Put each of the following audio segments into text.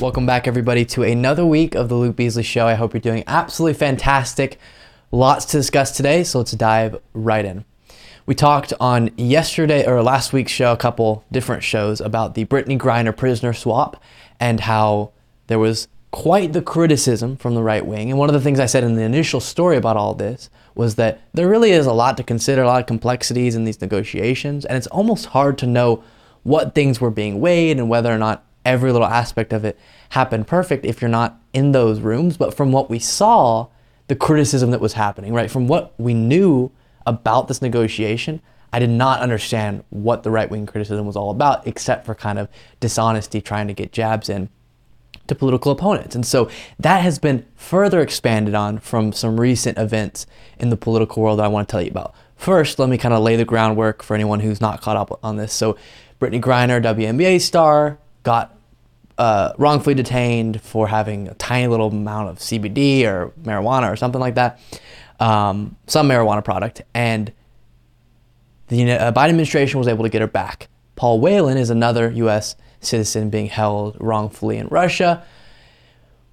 Welcome back, everybody, to another week of the Luke Beasley Show. I hope you're doing absolutely fantastic. Lots to discuss today, so let's dive right in. We talked on yesterday or last week's show, a couple different shows about the Brittney Griner prisoner swap and how there was quite the criticism from the right wing. And one of the things I said in the initial story about all this was that there really is a lot to consider, a lot of complexities in these negotiations, and it's almost hard to know what things were being weighed and whether or not every little aspect of it happened perfect if you're not in those rooms. But from what we saw, the criticism that was happening, right? From what we knew about this negotiation, I did not understand what the right wing criticism was all about, except for kind of dishonesty trying to get jabs in to political opponents. And so that has been further expanded on from some recent events in the political world that I want to tell you about. First, let me kind of lay the groundwork for anyone who's not caught up on this. So, Brittney Griner, WNBA star, got uh, wrongfully detained for having a tiny little amount of CBD or marijuana or something like that, um, some marijuana product, and the uh, Biden administration was able to get her back. Paul Whelan is another U.S. citizen being held wrongfully in Russia,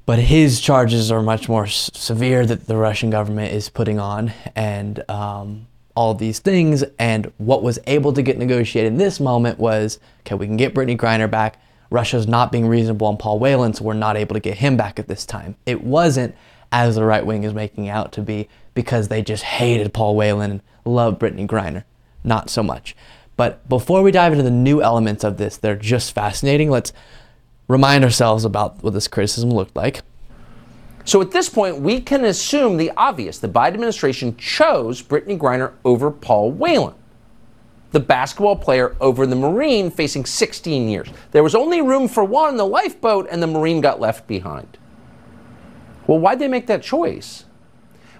but his charges are much more s- severe that the Russian government is putting on, and um, all these things. And what was able to get negotiated in this moment was okay, we can get Brittney Griner back. Russia's not being reasonable on Paul Whelan, so we're not able to get him back at this time. It wasn't as the right wing is making out to be because they just hated Paul Whelan and loved Brittney Griner. Not so much. But before we dive into the new elements of this, they're just fascinating. Let's remind ourselves about what this criticism looked like. So at this point, we can assume the obvious. The Biden administration chose Brittney Griner over Paul Whelan, the basketball player over the Marine facing 16 years. There was only room for one, the lifeboat, and the Marine got left behind. Well, why'd they make that choice?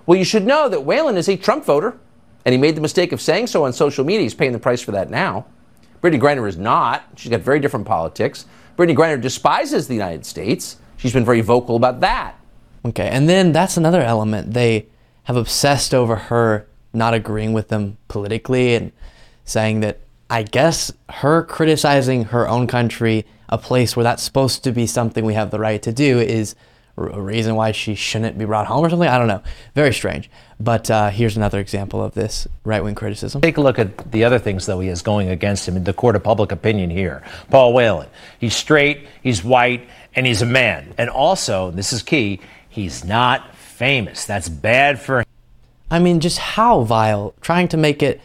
Well, you should know that Whelan is a Trump voter, and he made the mistake of saying so on social media. He's paying the price for that now. Brittney Griner is not. She's got very different politics. Brittney Griner despises the United States. She's been very vocal about that. Okay, and then that's another element. They have obsessed over her not agreeing with them politically and saying that I guess her criticizing her own country, a place where that's supposed to be something we have the right to do, is a reason why she shouldn't be brought home or something. I don't know. Very strange. But uh, here's another example of this right wing criticism. Take a look at the other things, though, he has going against him in the court of public opinion here. Paul Whelan. He's straight, he's white, and he's a man. And also, this is key, he's not famous. That's bad for him. I mean, just how vile. Trying to make it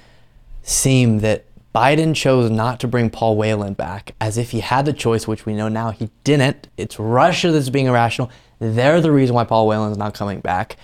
seem that Biden chose not to bring Paul Whelan back as if he had the choice, which we know now he didn't. It's Russia that's being irrational. They're the reason why Paul Whelan is not coming back.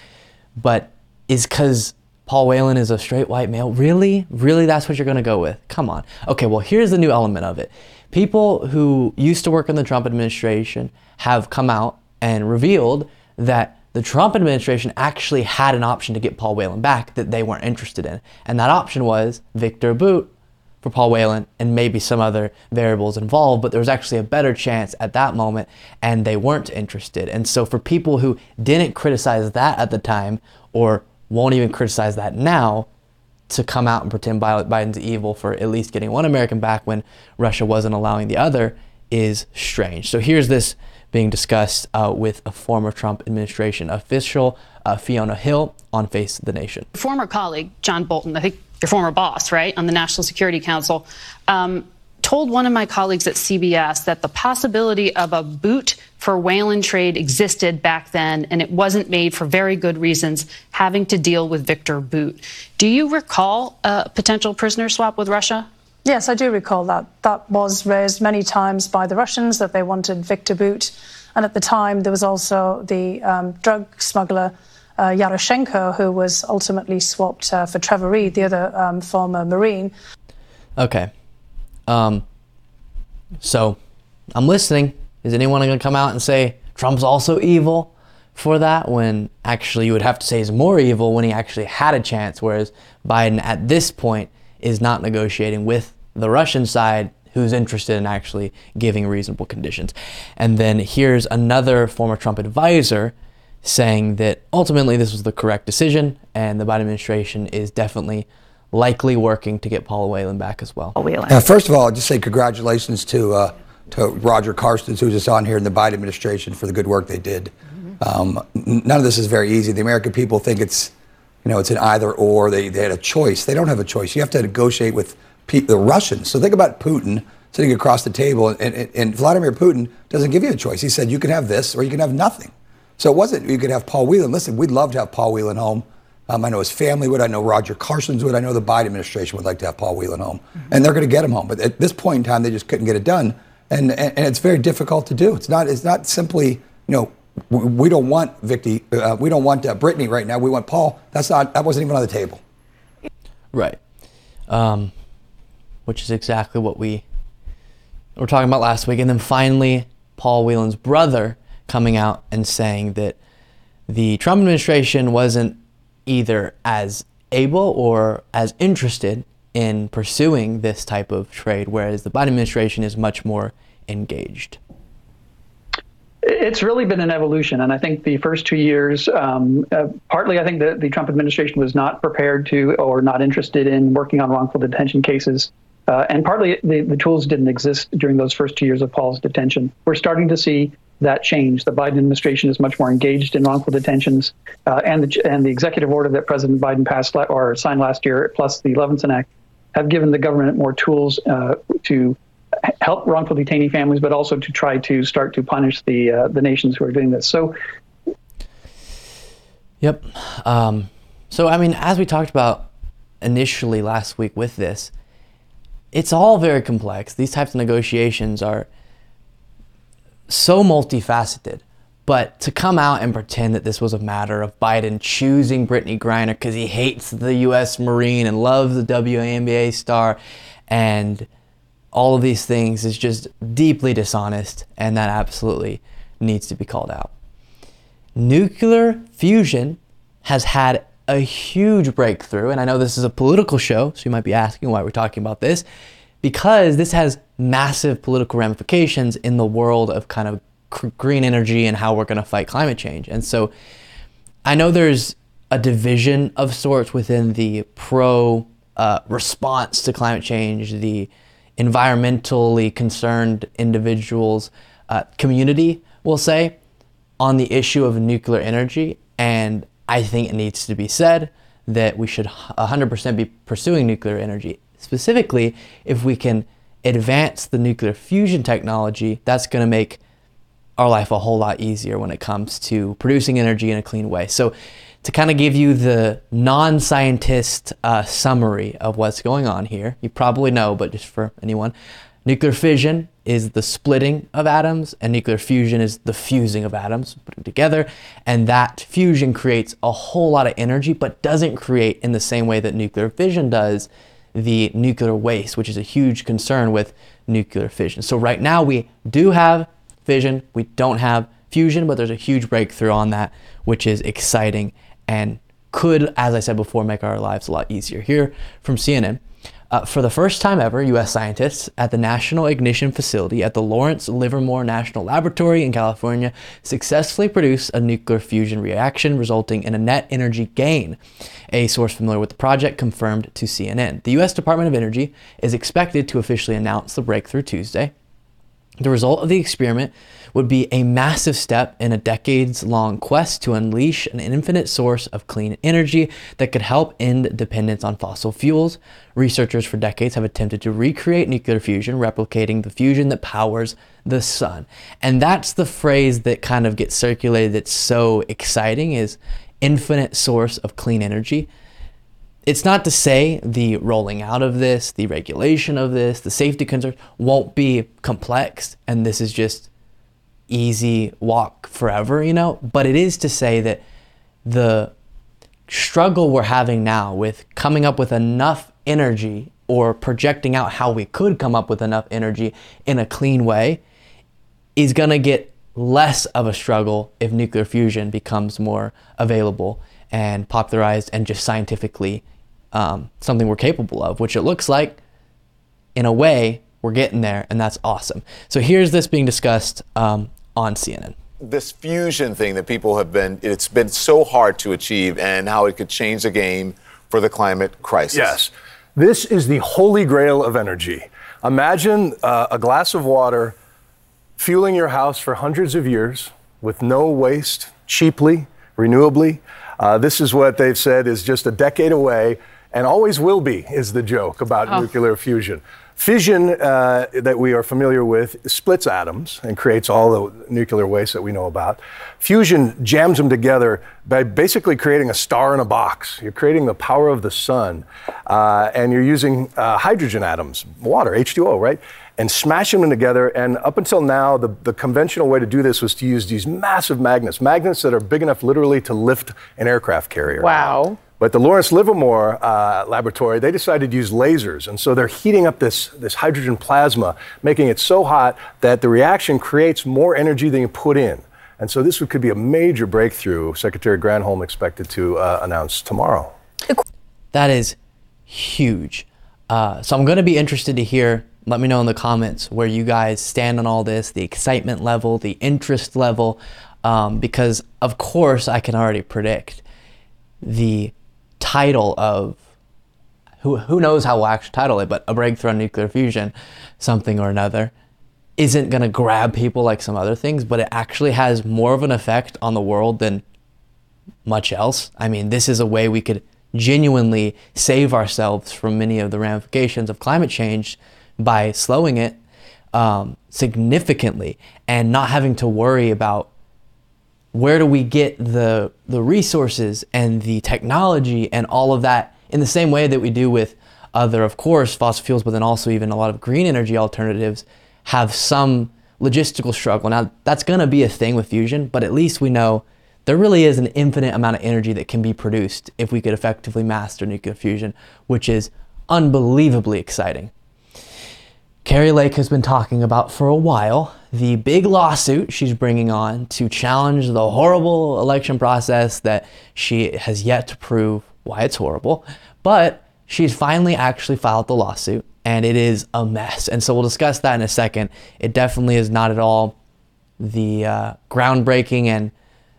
But is because Paul Whelan is a straight white male? Really? Really? That's what you're going to go with? Come on. Okay, well, here's the new element of it. People who used to work in the Trump administration have come out and revealed that the Trump administration actually had an option to get Paul Whelan back that they weren't interested in. And that option was Victor Bout for Paul Whelan and maybe some other variables involved, but there was actually a better chance at that moment and they weren't interested. And so for people who didn't criticize that at the time or won't even criticize that now, to come out and pretend Biden's evil for at least getting one American back when Russia wasn't allowing the other is strange. So here's this being discussed uh, with a former Trump administration official, uh, Fiona Hill, on Face the Nation. Former colleague, John Bolton, I think your former boss, right, on the National Security Council, um, told one of my colleagues at CBS that the possibility of a Bout for Whelan trade existed back then, and it wasn't made for very good reasons, having to deal with Victor Bout. Do you recall a potential prisoner swap with Russia? Yes, I do recall that. That was raised many times by the Russians that they wanted Victor Bout. And at the time, there was also the um, drug smuggler uh, Yaroshenko, who was ultimately swapped uh, for Trevor Reed, the other um, former Marine. Okay. Um, so I'm listening. Is anyone going to come out and say Trump's also evil for that when actually you would have to say he's more evil when he actually had a chance, whereas Biden at this point is not negotiating with the Russian side who's interested in actually giving reasonable conditions. And then here's another former Trump advisor saying that ultimately this was the correct decision and the Biden administration is definitely likely working to get Paul Whelan back as well. Uh, first of all, I'll just say congratulations to uh, to Roger Carstens, who's just on here in the Biden administration for the good work they did. Um, none of this is very easy. The American people think it's, you know, it's an either or. They, they had a choice. They don't have a choice. You have to negotiate with pe- the Russians. So think about Putin sitting across the table, and, and, and Vladimir Putin doesn't give you a choice. He said you can have this or you can have nothing. So it wasn't you could have Paul Whelan. Listen, we'd love to have Paul Whelan home. Um, I know his family would. I know Roger Carstens would. I know the Biden administration would like to have Paul Whelan home, mm-hmm. and they're going to get him home. But at this point in time, they just couldn't get it done, and, and, and it's very difficult to do. It's not. It's not simply you know we don't want Vicky, uh, we don't want uh, Brittney right now. We want Paul. That's not. That wasn't even on the table. Right. Um, which is exactly what we were talking about last week, and then finally Paul Whelan's brother coming out and saying that the Trump administration wasn't either as able or as interested in pursuing this type of trade, whereas the Biden administration is much more engaged. It's really been an evolution, and I think the first two years, um, uh, partly I think that the Trump administration was not prepared to or not interested in working on wrongful detention cases, uh, and partly the, the tools didn't exist during those first two years of Paul's detention. We're starting to see that change. The Biden administration is much more engaged in wrongful detentions, uh, and the and the executive order that President Biden passed la- or signed last year, plus the Levinson Act, have given the government more tools uh, to help wrongful detainee families, but also to try to start to punish the uh, the nations who are doing this. So, yep. Um, so I mean, as we talked about initially last week with this, it's all very complex. These types of negotiations are so multifaceted. But to come out and pretend that this was a matter of Biden choosing Brittney Griner because he hates the U.S. Marine and loves the WNBA star and all of these things is just deeply dishonest, and that absolutely needs to be called out. Nuclear fusion has had a huge breakthrough, and I know this is a political show, so you might be asking why we're talking about this because this has massive political ramifications in the world of kind of green energy and how we're going to fight climate change. And so I know there's a division of sorts within the pro uh, response to climate change, the environmentally concerned individuals uh, community, we'll say, on the issue of nuclear energy. And I think it needs to be said that we should 100% be pursuing nuclear energy Specifically, if we can advance the nuclear fusion technology, that's going to make our life a whole lot easier when it comes to producing energy in a clean way. So, to kind of give you the non scientist uh, summary of what's going on here, you probably know, but just for anyone, nuclear fission is the splitting of atoms, and nuclear fusion is the fusing of atoms, putting together. And that fusion creates a whole lot of energy, but doesn't create in the same way that nuclear fission does the nuclear waste, which is a huge concern with nuclear fission. So right now we do have fission, we don't have fusion, but there's a huge breakthrough on that, which is exciting and could, as I said before, make our lives a lot easier. Here from CNN. Uh, for the first time ever, U.S. scientists at the National Ignition Facility at the Lawrence Livermore National Laboratory in California successfully produced a nuclear fusion reaction, resulting in a net energy gain. A source familiar with the project confirmed to CNN. The U.S. Department of Energy is expected to officially announce the breakthrough Tuesday. The result of the experiment would be a massive step in a decades long quest to unleash an infinite source of clean energy that could help end dependence on fossil fuels. Researchers for decades have attempted to recreate nuclear fusion, replicating the fusion that powers the sun. And that's the phrase that kind of gets circulated that's so exciting is infinite source of clean energy it's not to say the rolling out of this, the regulation of this, the safety concerns won't be complex and this is just easy walk forever, you know, but it is to say that the struggle we're having now with coming up with enough energy or projecting out how we could come up with enough energy in a clean way is going to get less of a struggle if nuclear fusion becomes more available and popularized and just scientifically um, something we're capable of, which it looks like, in a way, we're getting there, and that's awesome. So here's this being discussed um, on CNN. This fusion thing that people have been, it's been so hard to achieve, and how it could change the game for the climate crisis. Yes. This is the holy grail of energy. Imagine uh, a glass of water fueling your house for hundreds of years with no waste, cheaply, renewably. Uh, this is what they've said is just a decade away and always will be, is the joke about Oh. nuclear fusion. Fission, uh, that we are familiar with, splits atoms and creates all the nuclear waste that we know about. Fusion jams them together by basically creating a star in a box. You're creating the power of the sun, uh, and you're using uh, hydrogen atoms, water, H2O, right? And smashing them together. And up until now, the, the conventional way to do this was to use these massive magnets, magnets that are big enough literally to lift an aircraft carrier. Wow. But the Lawrence Livermore uh, laboratory, they decided to use lasers. And so they're heating up this, this hydrogen plasma, making it so hot that the reaction creates more energy than you put in. And so this could be a major breakthrough, Secretary Granholm expected to uh, announce tomorrow. That is huge. Uh, so I'm going to be interested to hear. Let me know in the comments where you guys stand on all this, the excitement level, the interest level, um, because of course I can already predict the title of who who knows how we'll actually title it, but a breakthrough on nuclear fusion, something or another, isn't to grab people like some other things, but it actually has more of an effect on the world than much else. I mean, this is a way we could genuinely save ourselves from many of the ramifications of climate change by slowing it um, significantly and not having to worry about where do we get the the resources and the technology and all of that in the same way that we do with other of course fossil fuels but then also even a lot of green energy alternatives have some logistical struggle. Now that's going to be a thing with fusion but at least we know there really is an infinite amount of energy that can be produced if we could effectively master nuclear fusion which is unbelievably exciting. Kari Lake has been talking about for a while the big lawsuit she's bringing on to challenge the horrible election process that she has yet to prove why it's horrible. But she's finally actually filed the lawsuit and it is a mess. And so we'll discuss that in a second. It definitely is not at all the uh, groundbreaking and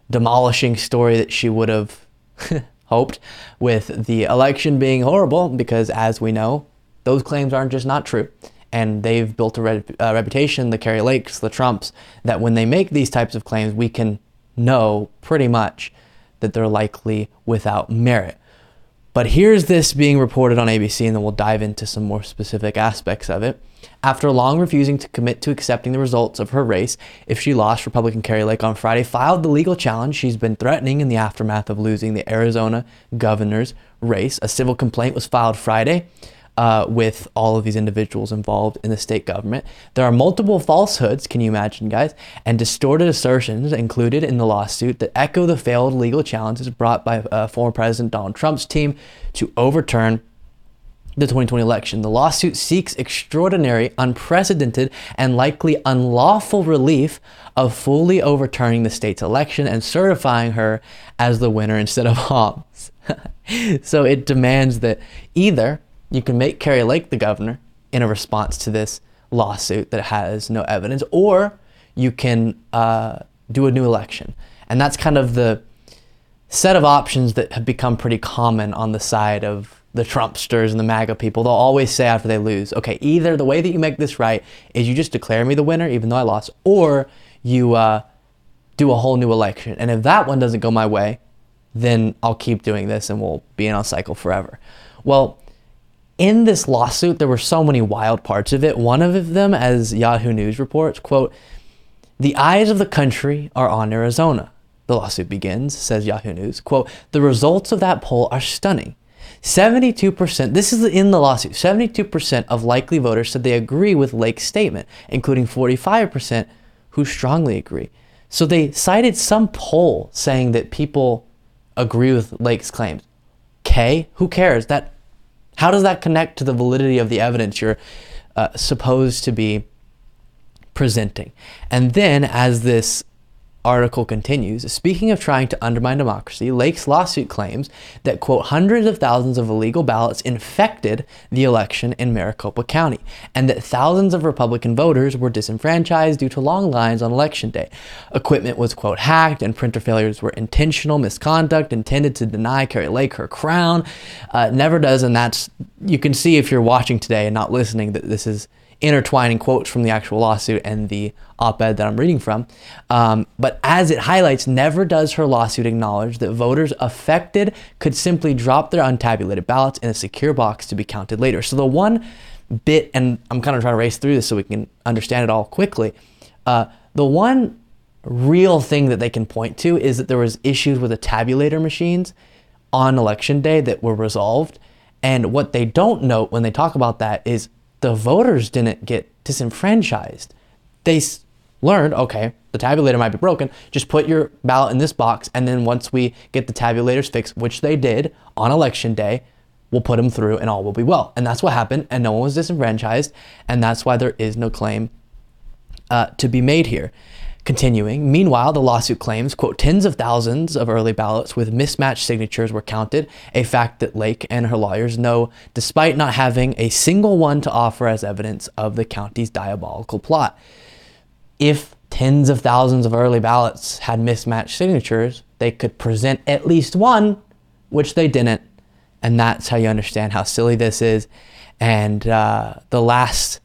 demolishing story that she would have hoped with the election being horrible because as we know, those claims aren't just not true and they've built a re- uh, reputation, the Kari Lakes, the Trumps, that when they make these types of claims, we can know pretty much that they're likely without merit. But here's this being reported on ABC, and then we'll dive into some more specific aspects of it. After long refusing to commit to accepting the results of her race, if she lost, Republican Kari Lake on Friday filed the legal challenge she's been threatening in the aftermath of losing the Arizona governor's race. A civil complaint was filed Friday uh, with all of these individuals involved in the state government. There are multiple falsehoods, can you imagine, guys, and distorted assertions included in the lawsuit that echo the failed legal challenges brought by uh, former President Donald Trump's team to overturn the 2020 election. The lawsuit seeks extraordinary, unprecedented, and likely unlawful relief of fully overturning the state's election and certifying her as the winner instead of Hobbs. so it demands that either you can make Kari Lake the governor in a response to this lawsuit that has no evidence, or you can uh, do a new election. And that's kind of the set of options that have become pretty common on the side of the Trumpsters and the MAGA people. They'll always say after they lose, okay, either the way that you make this right is you just declare me the winner, even though I lost, or you uh, do a whole new election. And if that one doesn't go my way, then I'll keep doing this and we'll be in a cycle forever. Well, in this lawsuit, there were so many wild parts of it. One of them, as Yahoo News reports, quote, the eyes of the country are on Arizona. The lawsuit begins, says Yahoo News. Quote, the results of that poll are stunning. 72%, this is in the lawsuit, 72% of likely voters said they agree with Lake's statement, including 45% who strongly agree. So they cited some poll saying that people agree with Lake's claims. K, who cares? That how does that connect to the validity of the evidence you're uh, supposed to be presenting? And then, as this article continues, speaking of trying to undermine democracy, Lake's lawsuit claims that, quote, hundreds of thousands of illegal ballots infected the election in Maricopa County, and that thousands of Republican voters were disenfranchised due to long lines on election day. Equipment was, quote, hacked, and printer failures were intentional misconduct intended to deny Kari Lake her crown. Uh, never does, and that's, you can see if you're watching today and not listening, that this is intertwining quotes from the actual lawsuit and the op ed that I'm reading from. Um, but as it highlights, never does her lawsuit acknowledge that voters affected could simply drop their untabulated ballots in a secure box to be counted later. So the one bit, and I'm kind of trying to race through this so we can understand it all quickly. Uh, the one real thing that they can point to is that there was issues with the tabulator machines on election day that were resolved. And what they don't note when they talk about that is the voters didn't get disenfranchised. They learned, okay, the tabulator might be broken. Just put your ballot in this box, and then once we get the tabulators fixed, which they did on election day, we'll put them through, and all will be well. And that's what happened, and no one was disenfranchised, and that's why there is no claim uh, to be made here. Continuing, meanwhile, the lawsuit claims, quote, tens of thousands of early ballots with mismatched signatures were counted, a fact that Lake and her lawyers know despite not having a single one to offer as evidence of the county's diabolical plot. If tens of thousands of early ballots had mismatched signatures, they could present at least one, which they didn't. And that's how you understand how silly this is. And uh, the last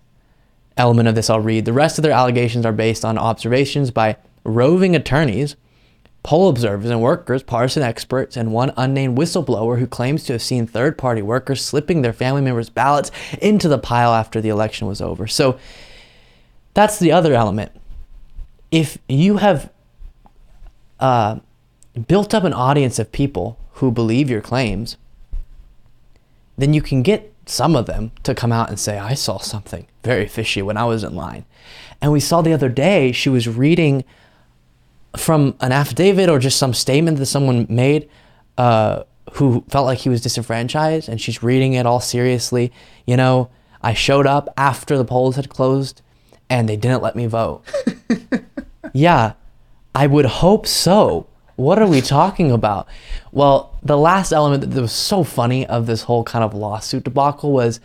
element of this I'll read. The rest of their allegations are based on observations by roving attorneys, poll observers and workers, partisan experts, and one unnamed whistleblower who claims to have seen third party workers slipping their family members' ballots into the pile after the election was over. So that's the other element. If you have uh, built up an audience of people who believe your claims, then you can get some of them to come out and say, I saw something very fishy when I was in line. And we saw the other day she was reading from an affidavit or just some statement that someone made uh, who felt like he was disenfranchised, and she's reading it all seriously. You know, I showed up after the polls had closed and they didn't let me vote. yeah, I would hope so. What are we talking about? Well, the last element that was so funny of this whole kind of lawsuit debacle was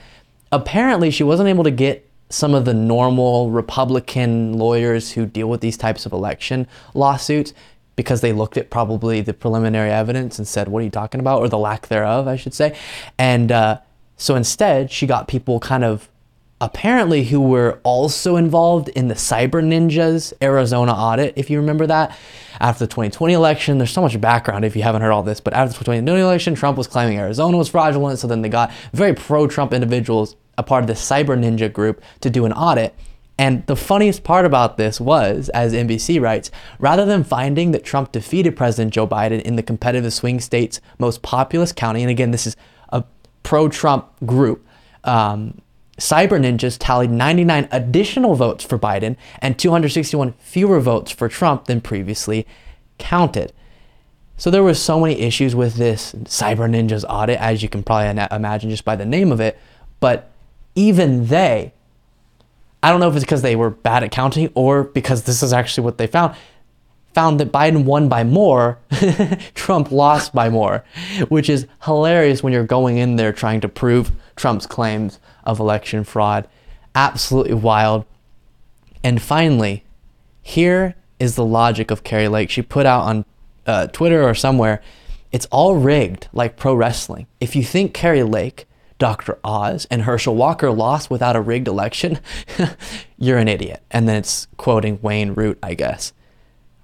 apparently she wasn't able to get some of the normal Republican lawyers who deal with these types of election lawsuits because they looked at probably the preliminary evidence and said, What are you talking about? Or the lack thereof, I should say. And uh, so instead, she got people kind of apparently who were also involved in the Cyber Ninjas Arizona audit, if you remember that. After the 2020 election, there's so much background if you haven't heard all this, but after the 2020 election, Trump was claiming Arizona was fraudulent, so then they got very pro Trump individuals, a part of the Cyber Ninja group, to do an audit. And the funniest part about this was, as NBC writes, rather than finding that Trump defeated President Joe Biden in the competitive swing state's most populous county, and again, this is a pro Trump group, um, Cyber Ninjas tallied 99 additional votes for Biden and 261 fewer votes for Trump than previously counted. So there were so many issues with this Cyber Ninjas audit, as you can probably imagine just by the name of it. But even they, I don't know if it's because they were bad at counting or because this is actually what they found, found that Biden won by more, Trump lost by more, which is hilarious when you're going in there trying to prove Trump's claims of election fraud. Absolutely wild. And finally, here is the logic of Kari Lake. She put out on uh, Twitter or somewhere, it's all rigged like pro wrestling. If you think Kari Lake, Dr. Oz, and Herschel Walker lost without a rigged election, you're an idiot. And then it's quoting Wayne Root, I guess.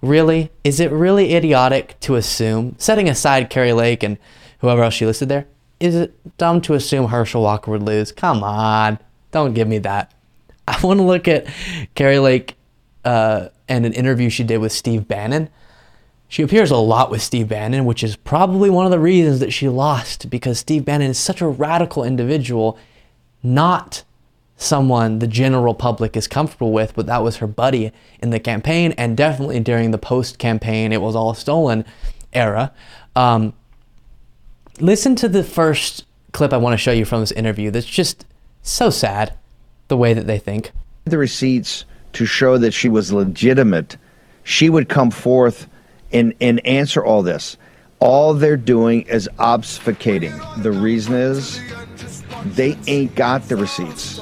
Really? Is it really idiotic to assume, setting aside Kari Lake and whoever else she listed there, is it dumb to assume Herschel Walker would lose? Come on, don't give me that. I want to look at Kari Lake uh, and an interview she did with Steve Bannon. She appears a lot with Steve Bannon, which is probably one of the reasons that she lost because Steve Bannon is such a radical individual, not someone the general public is comfortable with, but that was her buddy in the campaign and definitely during the post campaign, it was all stolen era. Um, listen to the first clip I want to show you from this interview that's just so sad the way that they think. The receipts to show that she was legitimate, she would come forth and, and answer all this. All they're doing is obfuscating. The reason is they ain't got the receipts.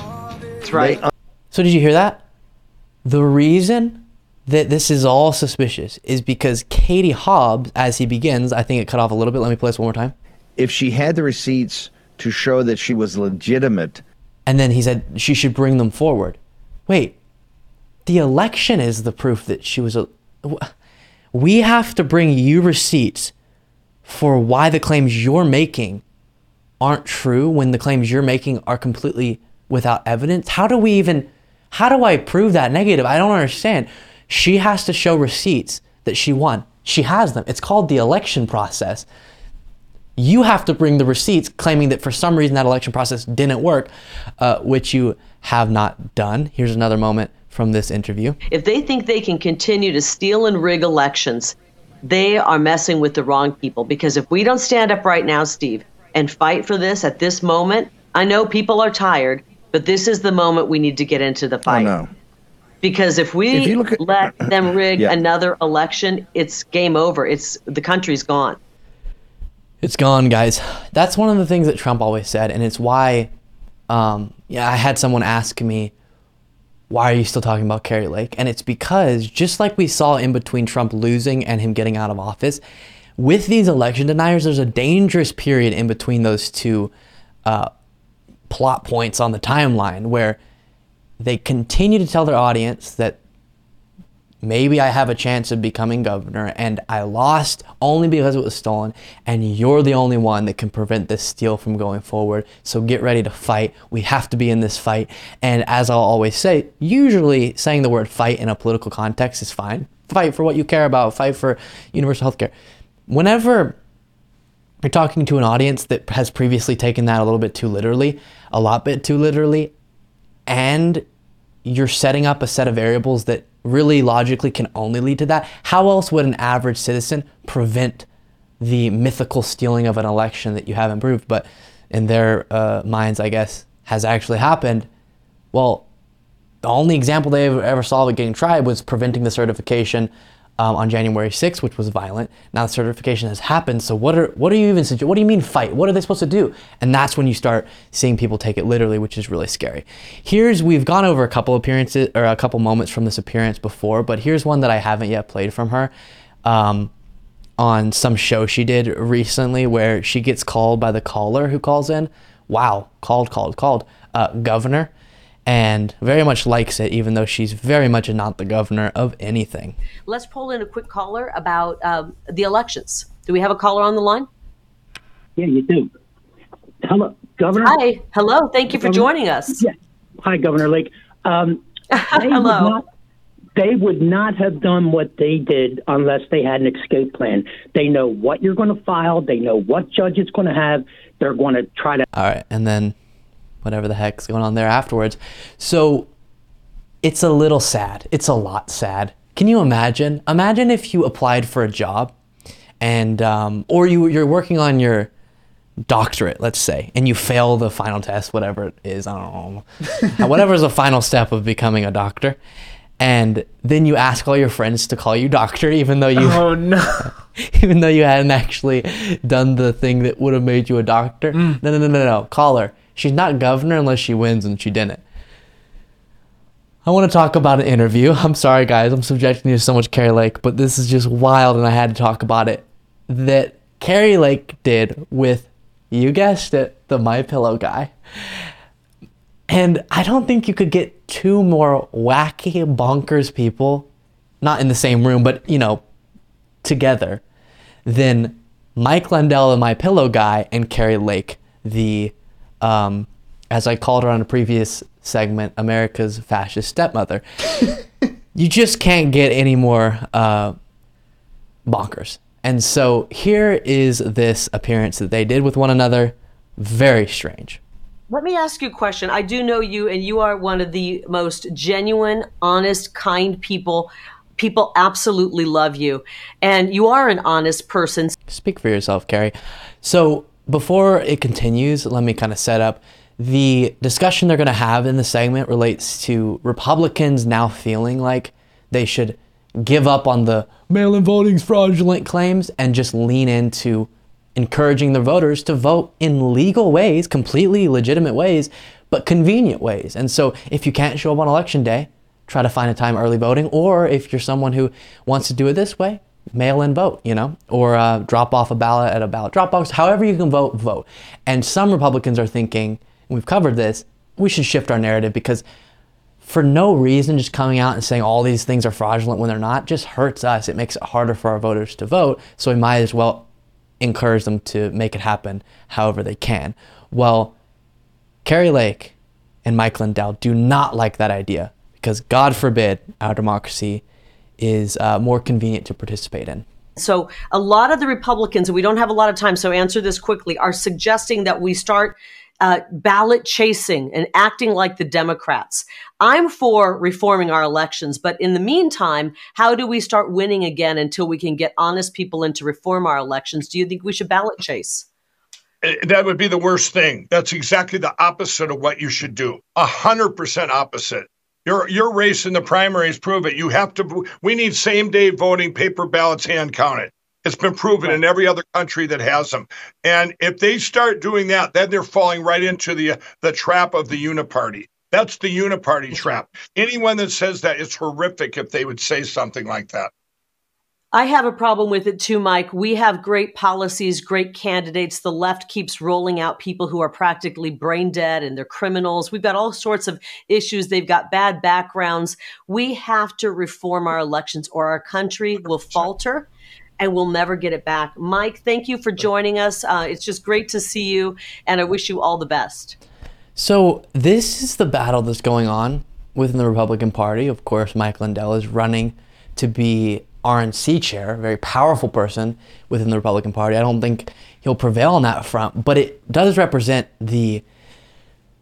That's right. They So, did you hear that? The reason that this is all suspicious is because Katie Hobbs, as he begins, I think it cut off a little bit. Let me play this one more time. if she had the receipts to show that she was legitimate, And then he said she should bring them forward. Wait, the election is the proof that she was a. We have to bring you receipts for why the claims you're making aren't true when the claims you're making are completely without evidence. How do we even. How do I prove that negative? I don't understand. She has to show receipts that she won. She has them. It's called the election process you have to bring the receipts claiming that for some reason that election process didn't work, uh, which you have not done. Here's another moment from this interview. If they think they can continue to steal and rig elections, they are messing with the wrong people. Because if we don't stand up right now, Steve, and fight for this at this moment, I know people are tired, but this is the moment we need to get into the fight. Oh, no. Because if we If look at- let them rig Yeah. another election, it's game over. It's the country's gone. It's gone, guys. That's one of the things that Trump always said, and it's why. Um, yeah, I had someone ask me, "Why are you still talking about Kari Lake?" And it's because just like we saw in between Trump losing and him getting out of office, with these election deniers, there's a dangerous period in between those two uh, plot points on the timeline where they continue to tell their audience that maybe I have a chance of becoming governor and I lost only because it was stolen and you're the only one that can prevent this steal from going forward. So get ready to fight. We have to be in this fight. And as I'll always say, usually saying the word fight in a political context is fine. Fight for what you care about, fight for universal health care. Whenever you're talking to an audience that has previously taken that a little bit too literally, a lot bit too literally, and you're setting up a set of variables that really logically can only lead to that. How else would an average citizen prevent the mythical stealing of an election that you haven't proved, but in their uh, minds, I guess, has actually happened? Well, the only example they ever, saw of it getting tried was preventing the certification um, on January 6th, which was violent. Now the certification has happened. So what are what are you even What do you mean fight? What are they supposed to do? And that's when you start seeing people take it literally, which is really scary. Here's we've gone over a couple appearances or a couple moments from this appearance before, but here's one that I haven't yet played from her. Um, on some show she did recently where she gets called by the caller who calls in. Wow, called, called, called. Uh, governor. And very much likes it, even though she's very much not the governor of anything. Let's pull in a quick caller about um, the elections. Do we have a caller on the line? Yeah, you do. Hello, Governor. Hi. Hello. Thank you for Governor- joining us. Yeah. Hi, Governor Lake. Um, they Hello. Would not, they would not have done what they did unless they had an escape plan. They know what you're going to file. They know what judge it's going to have. They're going to try to. All right, and then whatever the heck's going on there afterwards. So it's a little sad. It's a lot sad. Can you imagine? Imagine if you applied for a job, and um, or you you're working on your doctorate, let's say, and you fail the final test, whatever it is. I don't know, whatever is the final step of becoming a doctor. And then you ask all your friends to call you doctor, even though you Oh no. even though you hadn't actually done the thing that would have made you a doctor. Mm. No, no, no, no, no. Call her. She's not governor unless she wins, and she didn't. I want to talk about an interview. I'm sorry, guys. I'm subjecting you to so much Kari Lake, but this is just wild, and I had to talk about it. That Kari Lake did with, you guessed it, the My Pillow guy. And I don't think you could get two more wacky, bonkers people, not in the same room, but you know, together, than Mike Lindell, the My Pillow guy, and Kari Lake, the, um, as I called her on a previous segment, America's fascist stepmother. you just can't get any more uh, bonkers. And so here is this appearance that they did with one another. Very strange. Let me ask you a question. I do know you, and you are one of the most genuine, honest, kind people. People absolutely love you. And you are an honest person. Speak for yourself, Kari. So before it continues, let me kind of set up the discussion they're going to have in the segment relates to Republicans now feeling like they should give up on the mail in voting's fraudulent claims and just lean into encouraging their voters to vote in legal ways, completely legitimate ways, but convenient ways. And so if you can't show up on election day, try to find a time early voting, or if you're someone who wants to do it this way, mail in vote, you know, or uh, drop off a ballot at a ballot drop box. However, you can vote, vote. And some Republicans are thinking, we've covered this, we should shift our narrative because for no reason, just coming out and saying all these things are fraudulent when they're not just hurts us. It makes it harder for our voters to vote. So we might as well encourage them to make it happen however they can. Well, Kari Lake and Mike Lindell do not like that idea because, God forbid, our democracy is uh, more convenient to participate in. So, a lot of the Republicans, and we don't have a lot of time, so answer this quickly, are suggesting that we start uh, ballot chasing and acting like the Democrats. I'm for reforming our elections, but in the meantime, how do we start winning again until we can get honest people in to reform our elections? Do you think we should ballot chase? Eh, that would be the worst thing. That's exactly the opposite of what you should do. A hundred percent opposite. Your your race in the primaries prove it. You have to. We need same day voting, paper ballots, hand counted. It's been proven in every other country that has them. And if they start doing that, then they're falling right into the the trap of the uniparty. That's the uniparty trap. Anyone that says that is horrific if they would say something like that. I have a problem with it too, Mike. We have great policies, great candidates. The left keeps rolling out people who are practically brain dead and they're criminals. We've got all sorts of issues. They've got bad backgrounds. We have to reform our elections or our country will falter and we'll never get it back. Mike, thank you for joining us. Uh, it's just great to see you, and I wish you all the best. So, this is the battle that's going on within the Republican Party. Of course, Mike Lindell is running to be RNC chair, a very powerful person within the Republican Party. I don't think he'll prevail on that front, but it does represent the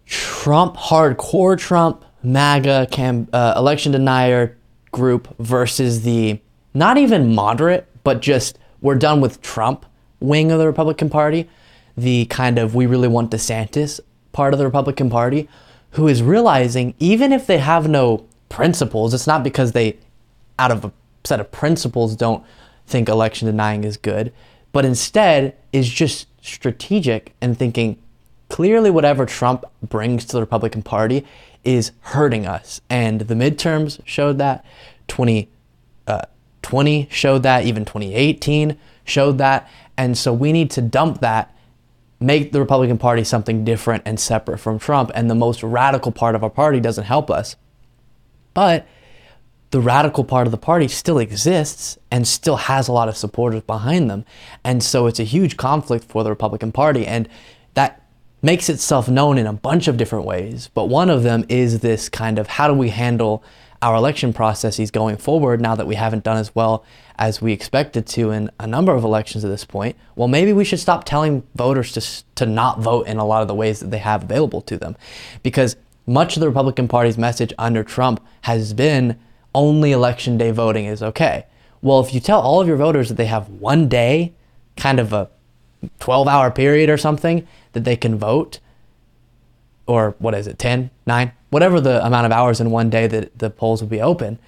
Trump, hardcore Trump, MAGA cam, uh, election denier group versus the not even moderate, but just we're done with Trump wing of the Republican Party, the kind of we really want DeSantis part of the Republican Party, who is realizing even if they have no principles, it's not because they, out of a set of principles, don't think election denying is good, but instead is just strategic and thinking clearly whatever Trump brings to the Republican Party is hurting us. And the midterms showed that. 20, uh, 20 showed that, even 2018 showed that. And so we need to dump that, make the Republican Party something different and separate from Trump. And the most radical part of our party doesn't help us. But the radical part of the party still exists and still has a lot of supporters behind them. And so it's a huge conflict for the Republican Party. And that makes itself known in a bunch of different ways. But one of them is this kind of how do we handle our election processes going forward now that we haven't done as well as we expected to in a number of elections at this point, well, maybe we should stop telling voters to, to not vote in a lot of the ways that they have available to them. Because much of the Republican Party's message under Trump has been only election day voting is okay. Well, if you tell all of your voters that they have one day, kind of a 12 hour period or something, that they can vote, or what is it, 10, 9, whatever the amount of hours in one day that the polls will be open,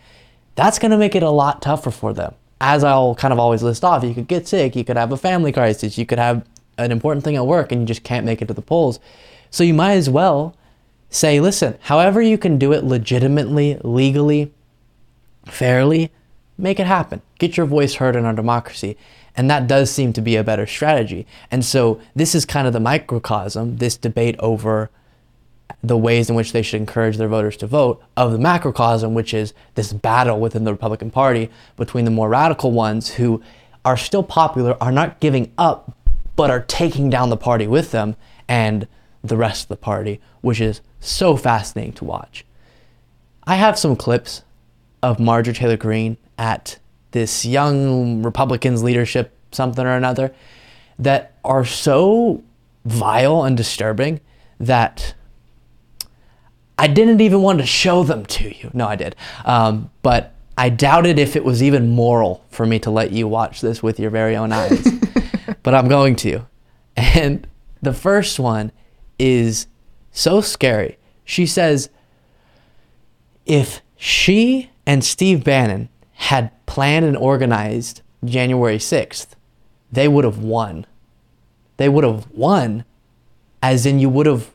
that's going to make it a lot tougher for them. As I'll kind of always list off, you could get sick, you could have a family crisis, you could have an important thing at work and you just can't make it to the polls. So you might as well say, listen, however you can do it legitimately, legally, fairly, make it happen. Get your voice heard in our democracy. And that does seem to be a better strategy. And so this is kind of the microcosm, this debate over the ways in which they should encourage their voters to vote, of the macrocosm, which is this battle within the Republican Party between the more radical ones who are still popular, are not giving up, but are taking down the party with them, and the rest of the party, which is so fascinating to watch. I have some clips of Marjorie Taylor Greene at this young Republicans leadership, something or another, that are so vile and disturbing that I didn't even want to show them to you. No, I did. Um, but I doubted if it was even moral for me to let you watch this with your very own eyes. but I'm going to. And the first one is so scary. She says, if she and Steve Bannon had planned and organized January 6th, they would have won. They would have won, as in you would have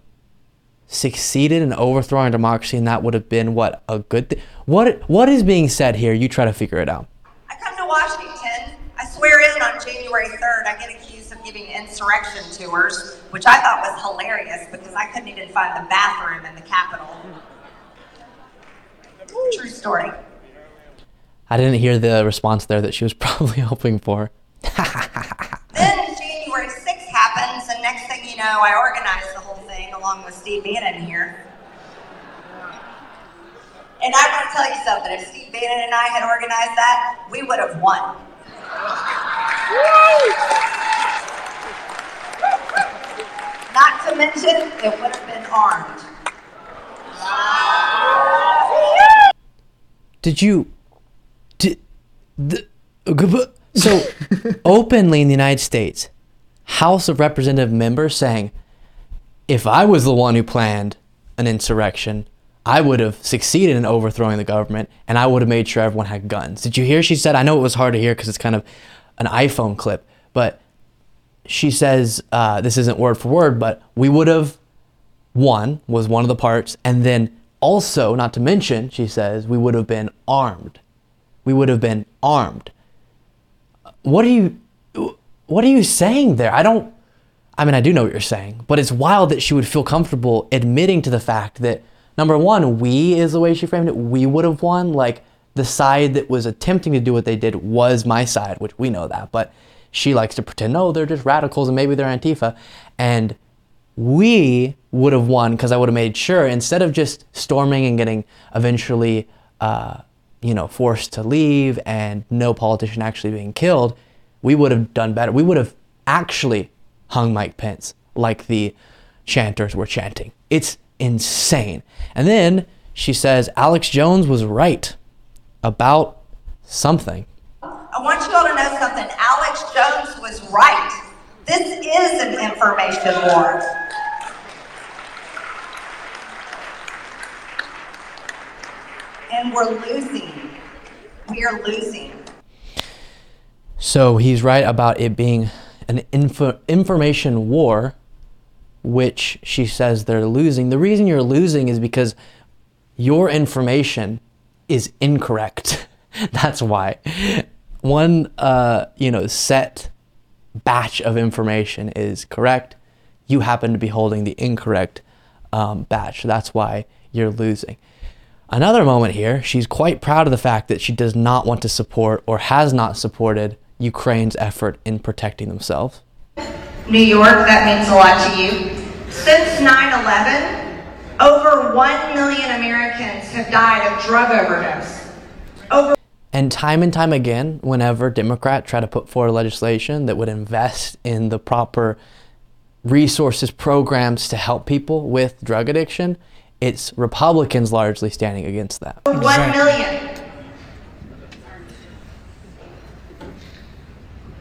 succeeded in overthrowing democracy, and that would have been what a good thing. What what is being said here? You try to figure it out. I come to Washington. I swear in on January 3rd. I get accused of giving insurrection tours, which I thought was hilarious because I couldn't even find the bathroom in the Capitol. True story. I didn't hear the response there that she was probably hoping for. Then January 6th happens, and next thing you know, I organized the whole thing along with Steve Bannon here. And I want to tell you something if Steve Bannon and I had organized that, we would have won. Not to mention, it would have been armed. Did you? Did the? So openly in the United States, House of Representative members saying, if I was the one who planned an insurrection, I would have succeeded in overthrowing the government and I would have made sure everyone had guns. Did you hear? She said, I know it was hard to hear because it's kind of an iPhone clip, but she says, uh, this isn't word for word, but we would have won, was one of the parts. And then also, not to mention, she says, we would have been armed. We would have been armed. What are you, what are you saying there? I don't, I mean, I do know what you're saying, but it's wild that she would feel comfortable admitting to the fact that number one, we is the way she framed it, we would have won. Like the side that was attempting to do what they did was my side, which we know that, but she likes to pretend, no, they're just radicals and maybe they're Antifa. And we would have won because I would have made sure instead of just storming and getting eventually, uh, you know, forced to leave and no politician actually being killed, we would have done better. We would have actually hung Mike Pence like the chanters were chanting. It's insane. And then she says Alex Jones was right about something. I want you all to know something. Alex Jones was right. This is an information war. And we're losing. We are losing. So he's right about it being an info- information war, which she says they're losing. The reason you're losing is because your information is incorrect. That's why. One, uh, you know, set batch of information is correct. You happen to be holding the incorrect um, batch. That's why you're losing. Another moment here, she's quite proud of the fact that she does not want to support or has not supported Ukraine's effort in protecting themselves. New York, that means a lot to you. Since 9 11, over 1 million Americans have died of drug overdose. Over And time and time again, whenever Democrats try to put forward legislation that would invest in the proper resources, programs to help people with drug addiction, it's Republicans largely standing against that. 1 million.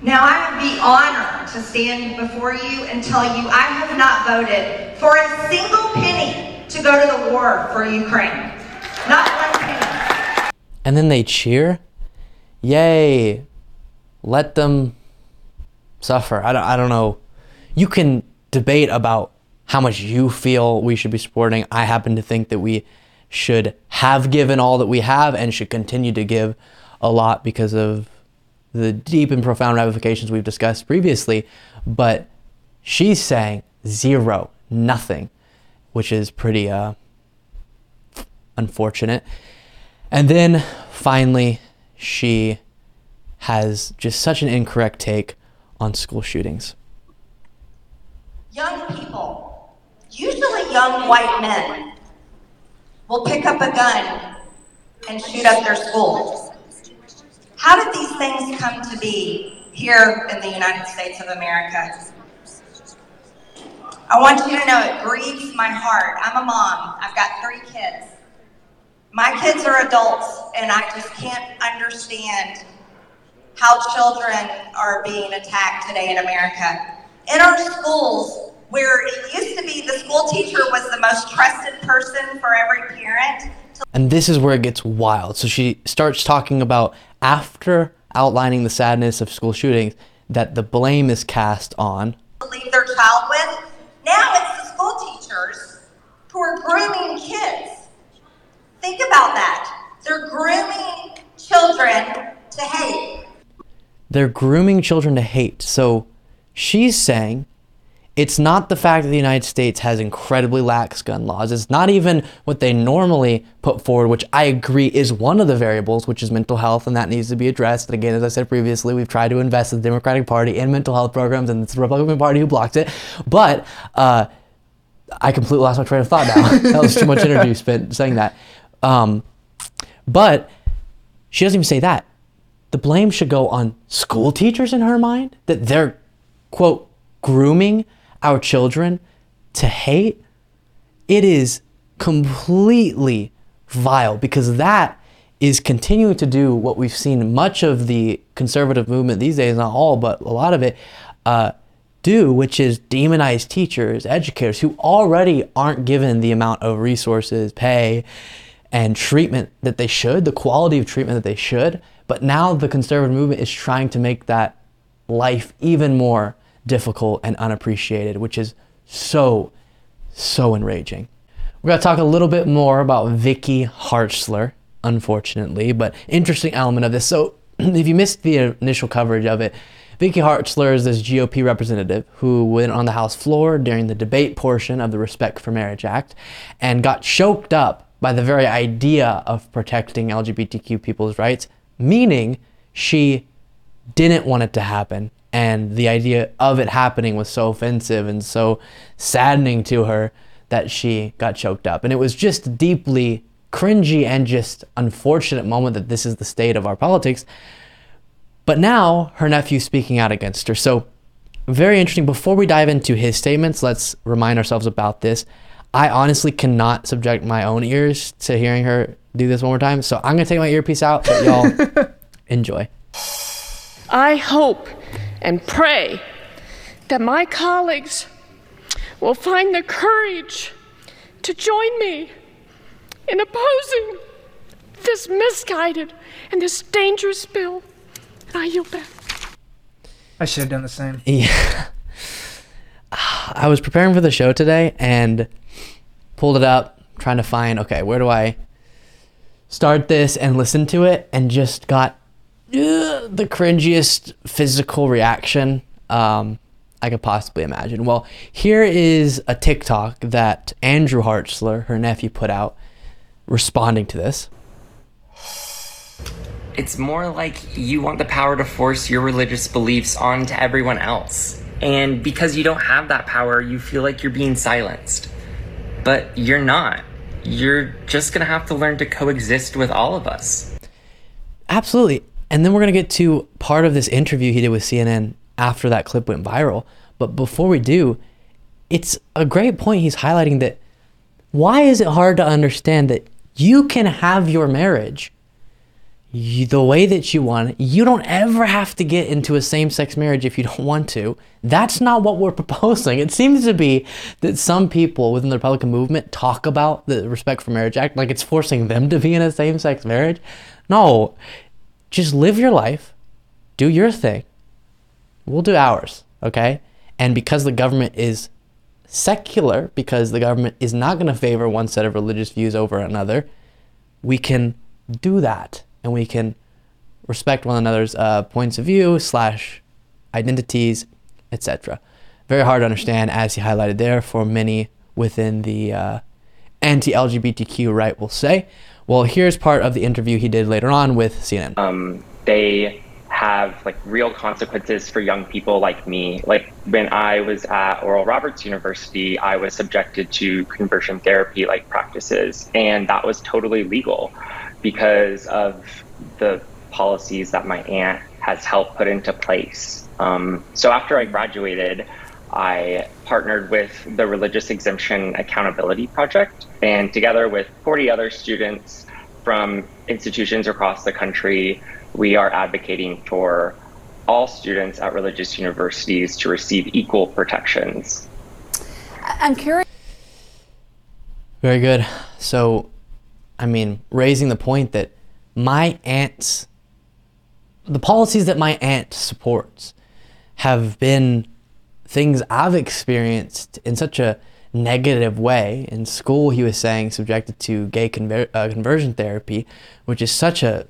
Now, I have the honor to stand before you and tell you I have not voted for a single penny to go to the war for Ukraine. Not one penny. And then they cheer. Yay. Let them suffer. I don't, I don't know. You can debate about how much you feel we should be supporting. I happen to think that we should have given all that we have and should continue to give a lot because of the deep and profound ramifications we've discussed previously. But she's saying zero, nothing, which is pretty uh, unfortunate. And then finally, she has just such an incorrect take on school shootings. Young people, usually young white men, will pick up a gun and shoot up their schools. How did these things come to be here in the United States of America? I want you to know it grieves my heart. I'm a mom, I've got three kids. My kids are adults, and I just can't understand how children are being attacked today in America. In our schools, where it used to be the school teacher was the most trusted person for every parent, And this is where it gets wild. So she starts talking about after outlining the sadness of school shootings that the blame is cast on leave their child with. Now it's the school teachers who are grooming kids. Think about that. They're grooming children to hate. they're grooming children to hate. So she's saying it's not the fact that the United States has incredibly lax gun laws. It's not even what they normally put forward, which I agree is one of the variables, which is mental health, and that needs to be addressed. And again, as I said previously, we've tried to invest in the Democratic Party in mental health programs, and it's the Republican Party who blocked it. But uh, I completely lost my train of thought now. that was too much energy spent saying that. Um, but she doesn't even say that. The blame should go on school teachers in her mind that they're, quote, grooming our children to hate. It is completely vile because that is continuing to do what we've seen much of the conservative movement these days, not all, but a lot of it, uh, do, which is demonize teachers, educators who already aren't given the amount of resources, pay, and treatment that they should, the quality of treatment that they should. But now the conservative movement is trying to make that life even more difficult and unappreciated, which is so, so enraging. We're going to talk a little bit more about Vicky Hartzler, unfortunately, but interesting element of this. So, if you missed the initial coverage of it, Vicky Hartzler is this GOP representative who went on the House floor during the debate portion of the Respect for Marriage Act and got choked up by the very idea of protecting LGBTQ people's rights, meaning she didn't want it to happen. And the idea of it happening was so offensive and so saddening to her that she got choked up. And it was just deeply cringy and just unfortunate moment that this is the state of our politics. But now her nephew speaking out against her. So very interesting. Before we dive into his statements, let's remind ourselves about this. I honestly cannot subject my own ears to hearing her do this one more time. So I'm gonna take my earpiece out, but y'all enjoy. I hope and pray that my colleagues will find the courage to join me in opposing this misguided and this dangerous bill. And I yield back. I should have done the same. Yeah. I was preparing for the show today and pulled it up, trying to find, okay, where do I start this and listen to it, and just got uh, the cringiest physical reaction um, I could possibly imagine. Well, here is a TikTok that Andrew Hartzler, her nephew, put out responding to this. It's more like you want the power to force your religious beliefs onto everyone else. And because you don't have that power, you feel like you're being silenced. But you're not. You're just gonna have to learn to coexist with all of us. Absolutely. And then we're going to get to part of this interview he did with CNN after that clip went viral. But before we do, it's a great point he's highlighting that why is it hard to understand that you can have your marriage you, the way that you want it. You don't ever have to get into a same sex marriage if you don't want to. That's not what we're proposing. It seems to be that some people within the Republican movement talk about the Respect for Marriage Act like it's forcing them to be in a same sex marriage. No, just live your life, do your thing. We'll do ours, okay? And because the government is secular, because the government is not going to favor one set of religious views over another, we can do that and we can respect one another's uh, points of view slash identities, etc. Very hard to understand, as he highlighted there, for many within the uh, anti-LGBTQ right will say. Well, here's part of the interview he did later on with CNN. Um, they have like real consequences for young people like me. Like when I was at Oral Roberts University, I was subjected to conversion therapy like practices, and that was totally legal because of the policies that my aunt has helped put into place. Um, so after I graduated, I partnered with the Religious Exemption Accountability Project, and together with 40 other students from institutions across the country, we are advocating for all students at religious universities to receive equal protections. I'm curious. Very good. So, I mean, raising the point that my aunt's, the policies that my aunt supports have been things I've experienced in such a negative way. In school, he was saying subjected to gay conver- uh, conversion therapy, which is such a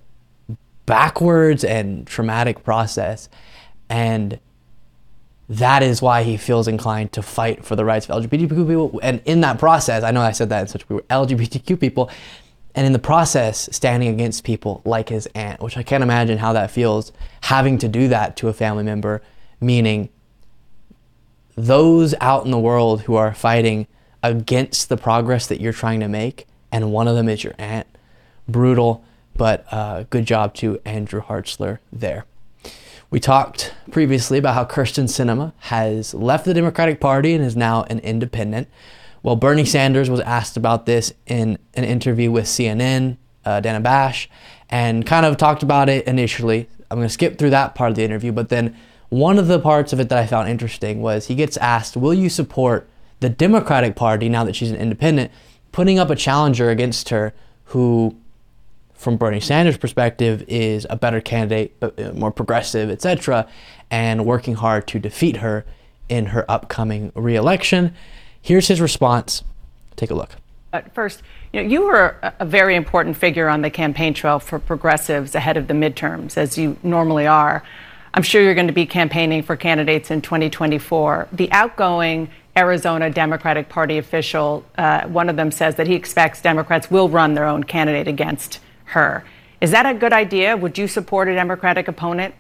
backwards and traumatic process. And that is why he feels inclined to fight for the rights of LGBTQ people. And in that process, I know I said that in such a weird LGBTQ people, and in the process, standing against people like his aunt, which I can't imagine how that feels, having to do that to a family member, meaning those out in the world who are fighting against the progress that you're trying to make, and one of them is your aunt. Brutal, but uh, good job to Andrew Hartzler there. We talked previously about how Kyrsten Sinema has left the Democratic Party and is now an independent. Well, Bernie Sanders was asked about this in an interview with CNN, uh, Dana Bash, and kind of talked about it initially. I'm going to skip through that part of the interview, but then one of the parts of it that I found interesting was he gets asked, Will you support the Democratic Party now that she's an independent, putting up a challenger against her who from Bernie Sanders' perspective, is a better candidate, uh, more progressive, etc., and working hard to defeat her in her upcoming reelection. Here's his response. Take a look. But first, you know, you were a very important figure on the campaign trail for progressives ahead of the midterms, as you normally are. I'm sure you're going to be campaigning for candidates in 2024. The outgoing Arizona Democratic Party official, uh, one of them says that he expects Democrats will run their own candidate against her. Is that a good idea? Would you support a Democratic opponent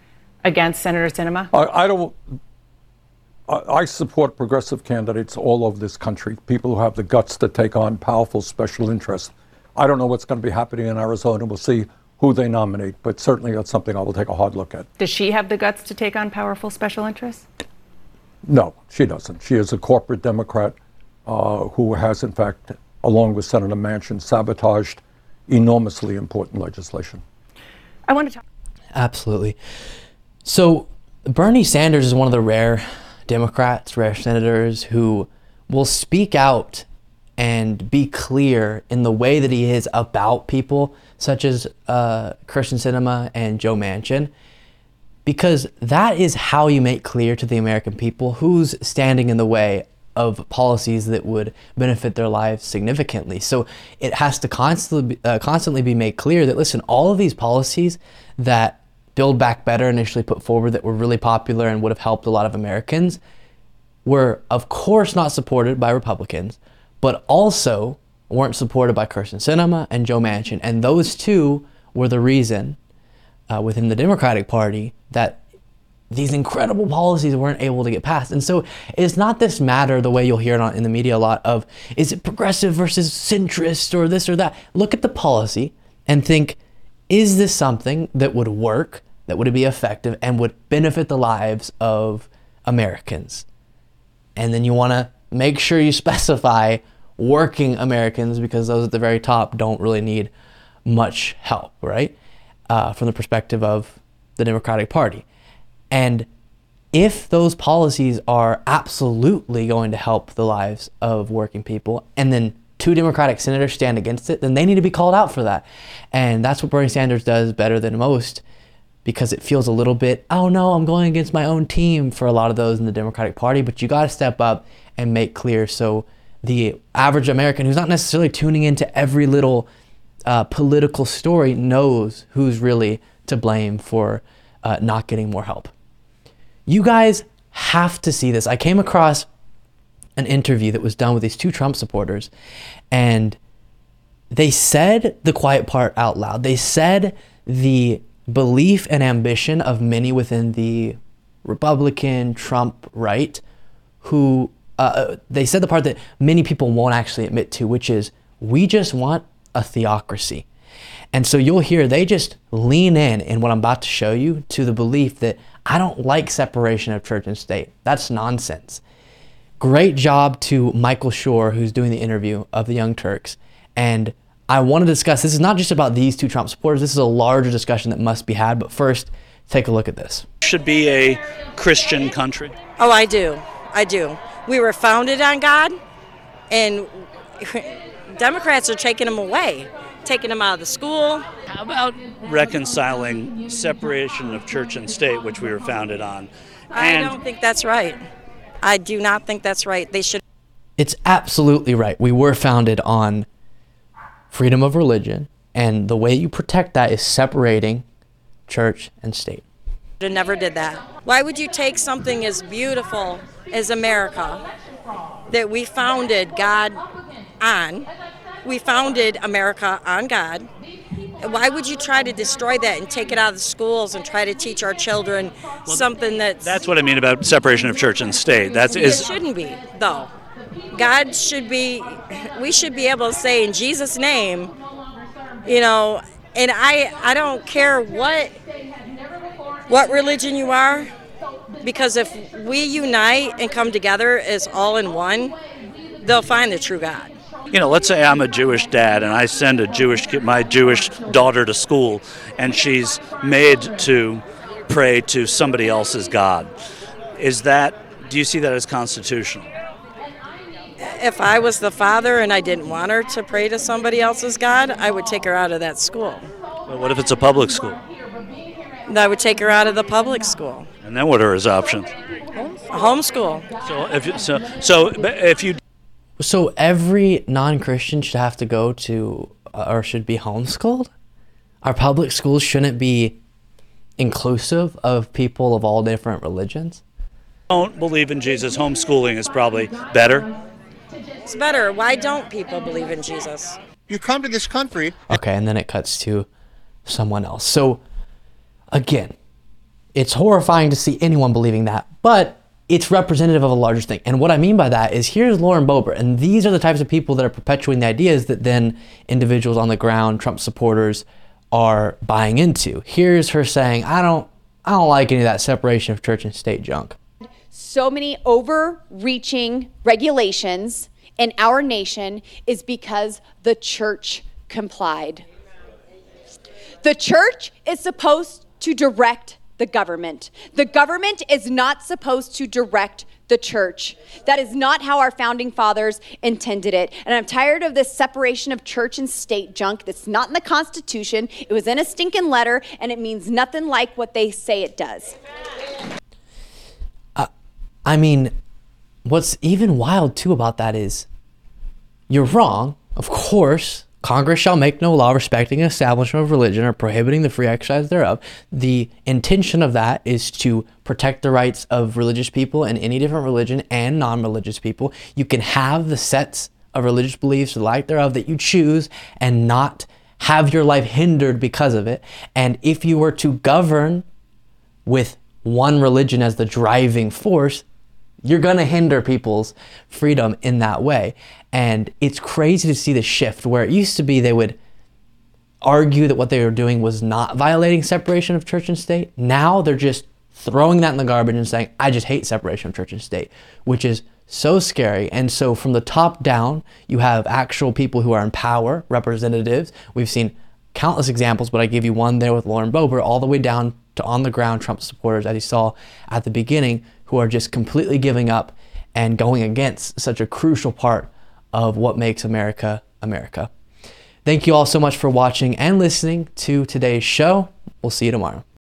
against Senator Sinema? I, I don't. I support progressive candidates all over this country, people who have the guts to take on powerful special interests. I don't know what's going to be happening in Arizona. We'll see who they nominate, but certainly that's something I will take a hard look at. Does she have the guts to take on powerful special interests? No, she doesn't. She is a corporate Democrat uh, who has, in fact, along with Senator Manchin, sabotaged enormously important legislation. I want to talk. Absolutely. So, Bernie Sanders is one of the rare Democrats, rare senators who will speak out and be clear in the way that he is about people such as uh, Sinema and Joe Manchin, because that is how you make clear to the American people who's standing in the way of policies that would benefit their lives significantly. So it has to constantly uh, constantly be made clear that listen, all of these policies that Build Back Better initially put forward that were really popular and would have helped a lot of Americans were of course not supported by Republicans, but also weren't supported by Kyrsten Sinema and Joe Manchin, and those two were the reason uh, within the Democratic Party that these incredible policies weren't able to get passed. And so it's not this matter, the way you'll hear it on, in the media a lot, of is it progressive versus centrist or this or that. Look at the policy and think, is this something that would work, that would be effective, and would benefit the lives of Americans? And then you want to make sure you specify working Americans because those at the very top don't really need much help, right? Uh, from the perspective of the Democratic Party. And if those policies are absolutely going to help the lives of working people, and then two Democratic senators stand against it, then they need to be called out for that. And that's what Bernie Sanders does better than most because it feels a little bit, oh no, I'm going against my own team for a lot of those in the Democratic Party. But you got to step up and make clear so the average American who's not necessarily tuning into every little uh, political story knows who's really to blame for uh, not getting more help. You guys have to see this. I came across an interview that was done with these two Trump supporters, and they said the quiet part out loud. They said the belief and ambition of many within the Republican Trump right, who uh, uh they said the part that many people won't actually admit to, which is we just want a theocracy. And so you'll hear they just lean in in what I'm about to show you to the belief that I don't like separation of church and state. That's nonsense. Great job to Michael Shure, who's doing the interview of the Young Turks. And I want to discuss this is not just about these two Trump supporters, this is a larger discussion that must be had. But first, take a look at this. Should be a Christian country. Oh, I do. I do. We were founded on God, and Democrats are taking them away taking them out of the school. How about reconciling separation of church and state, which we were founded on? And I don't think that's right. I do not think that's right. They should. It's absolutely right. We were founded on freedom of religion, and the way you protect that is separating church and state. I never did that. Why would you take something as beautiful as America that we founded God on? We founded America on God. Why would you try to destroy that and take it out of the schools and try to teach our children something that's That's what I mean about separation of church and state. That's it is shouldn't be though. God should be. We should be able to say in Jesus' name, you know. And I I don't care what what religion you are, because if we unite and come together as all in one, they'll find the true God. you know, let's say I'm a Jewish dad and I send a Jewish my Jewish daughter to school, and she's made to pray to somebody else's God. Is that? Do you see that as constitutional? If I was the father and I didn't want her to pray to somebody else's God, I would take her out of that school. Well, what if it's a public school? I would take her out of the public school. And then what are his options? Homeschool. So if you, so so if you So every non-Christian should have to go to uh, or should be homeschooled. Our public schools shouldn't be inclusive of people of all different religions. don't believe in Jesus, homeschooling is probably better. It's better. Why don't people believe in Jesus? You come to this country. Okay, and then it cuts to someone else. So again, it's horrifying to see anyone believing that, but it's representative of a larger thing. And what I mean by that is here's Lauren Boebert, and these are the types of people that are perpetuating the ideas that then individuals on the ground, Trump supporters, are buying into. Here's her saying, I don't I don't like any of that separation of church and state junk. so many overreaching regulations in our nation is because the church complied. The church is supposed to direct the government. The government is not supposed to direct the church. That is not how our founding fathers intended it. And I'm tired of this separation of church and state junk that's not in the Constitution. It was in a stinking letter, and it means nothing like what they say it does. Uh, I mean, what's even wild too about that is you're wrong. Of course, Congress shall make no law respecting an establishment of religion or prohibiting the free exercise thereof. The intention of that is to protect the rights of religious people in any different religion and non religious people. You can have the sets of religious beliefs or like thereof that you choose and not have your life hindered because of it. And if you were to govern with one religion as the driving force, you're going to hinder people's freedom in that way. And it's crazy to see the shift where it used to be they would argue that what they were doing was not violating separation of church and state. Now they're just throwing that in the garbage and saying, I just hate separation of church and state, which is so scary. And so from the top down, you have actual people who are in power, representatives. We've seen countless examples, but I give you one there with Lauren Boebert, all the way down to on the ground Trump supporters, as you saw at the beginning, who are just completely giving up and going against such a crucial part of what makes America America. Thank you all so much for watching and listening to today's show. We'll see you tomorrow.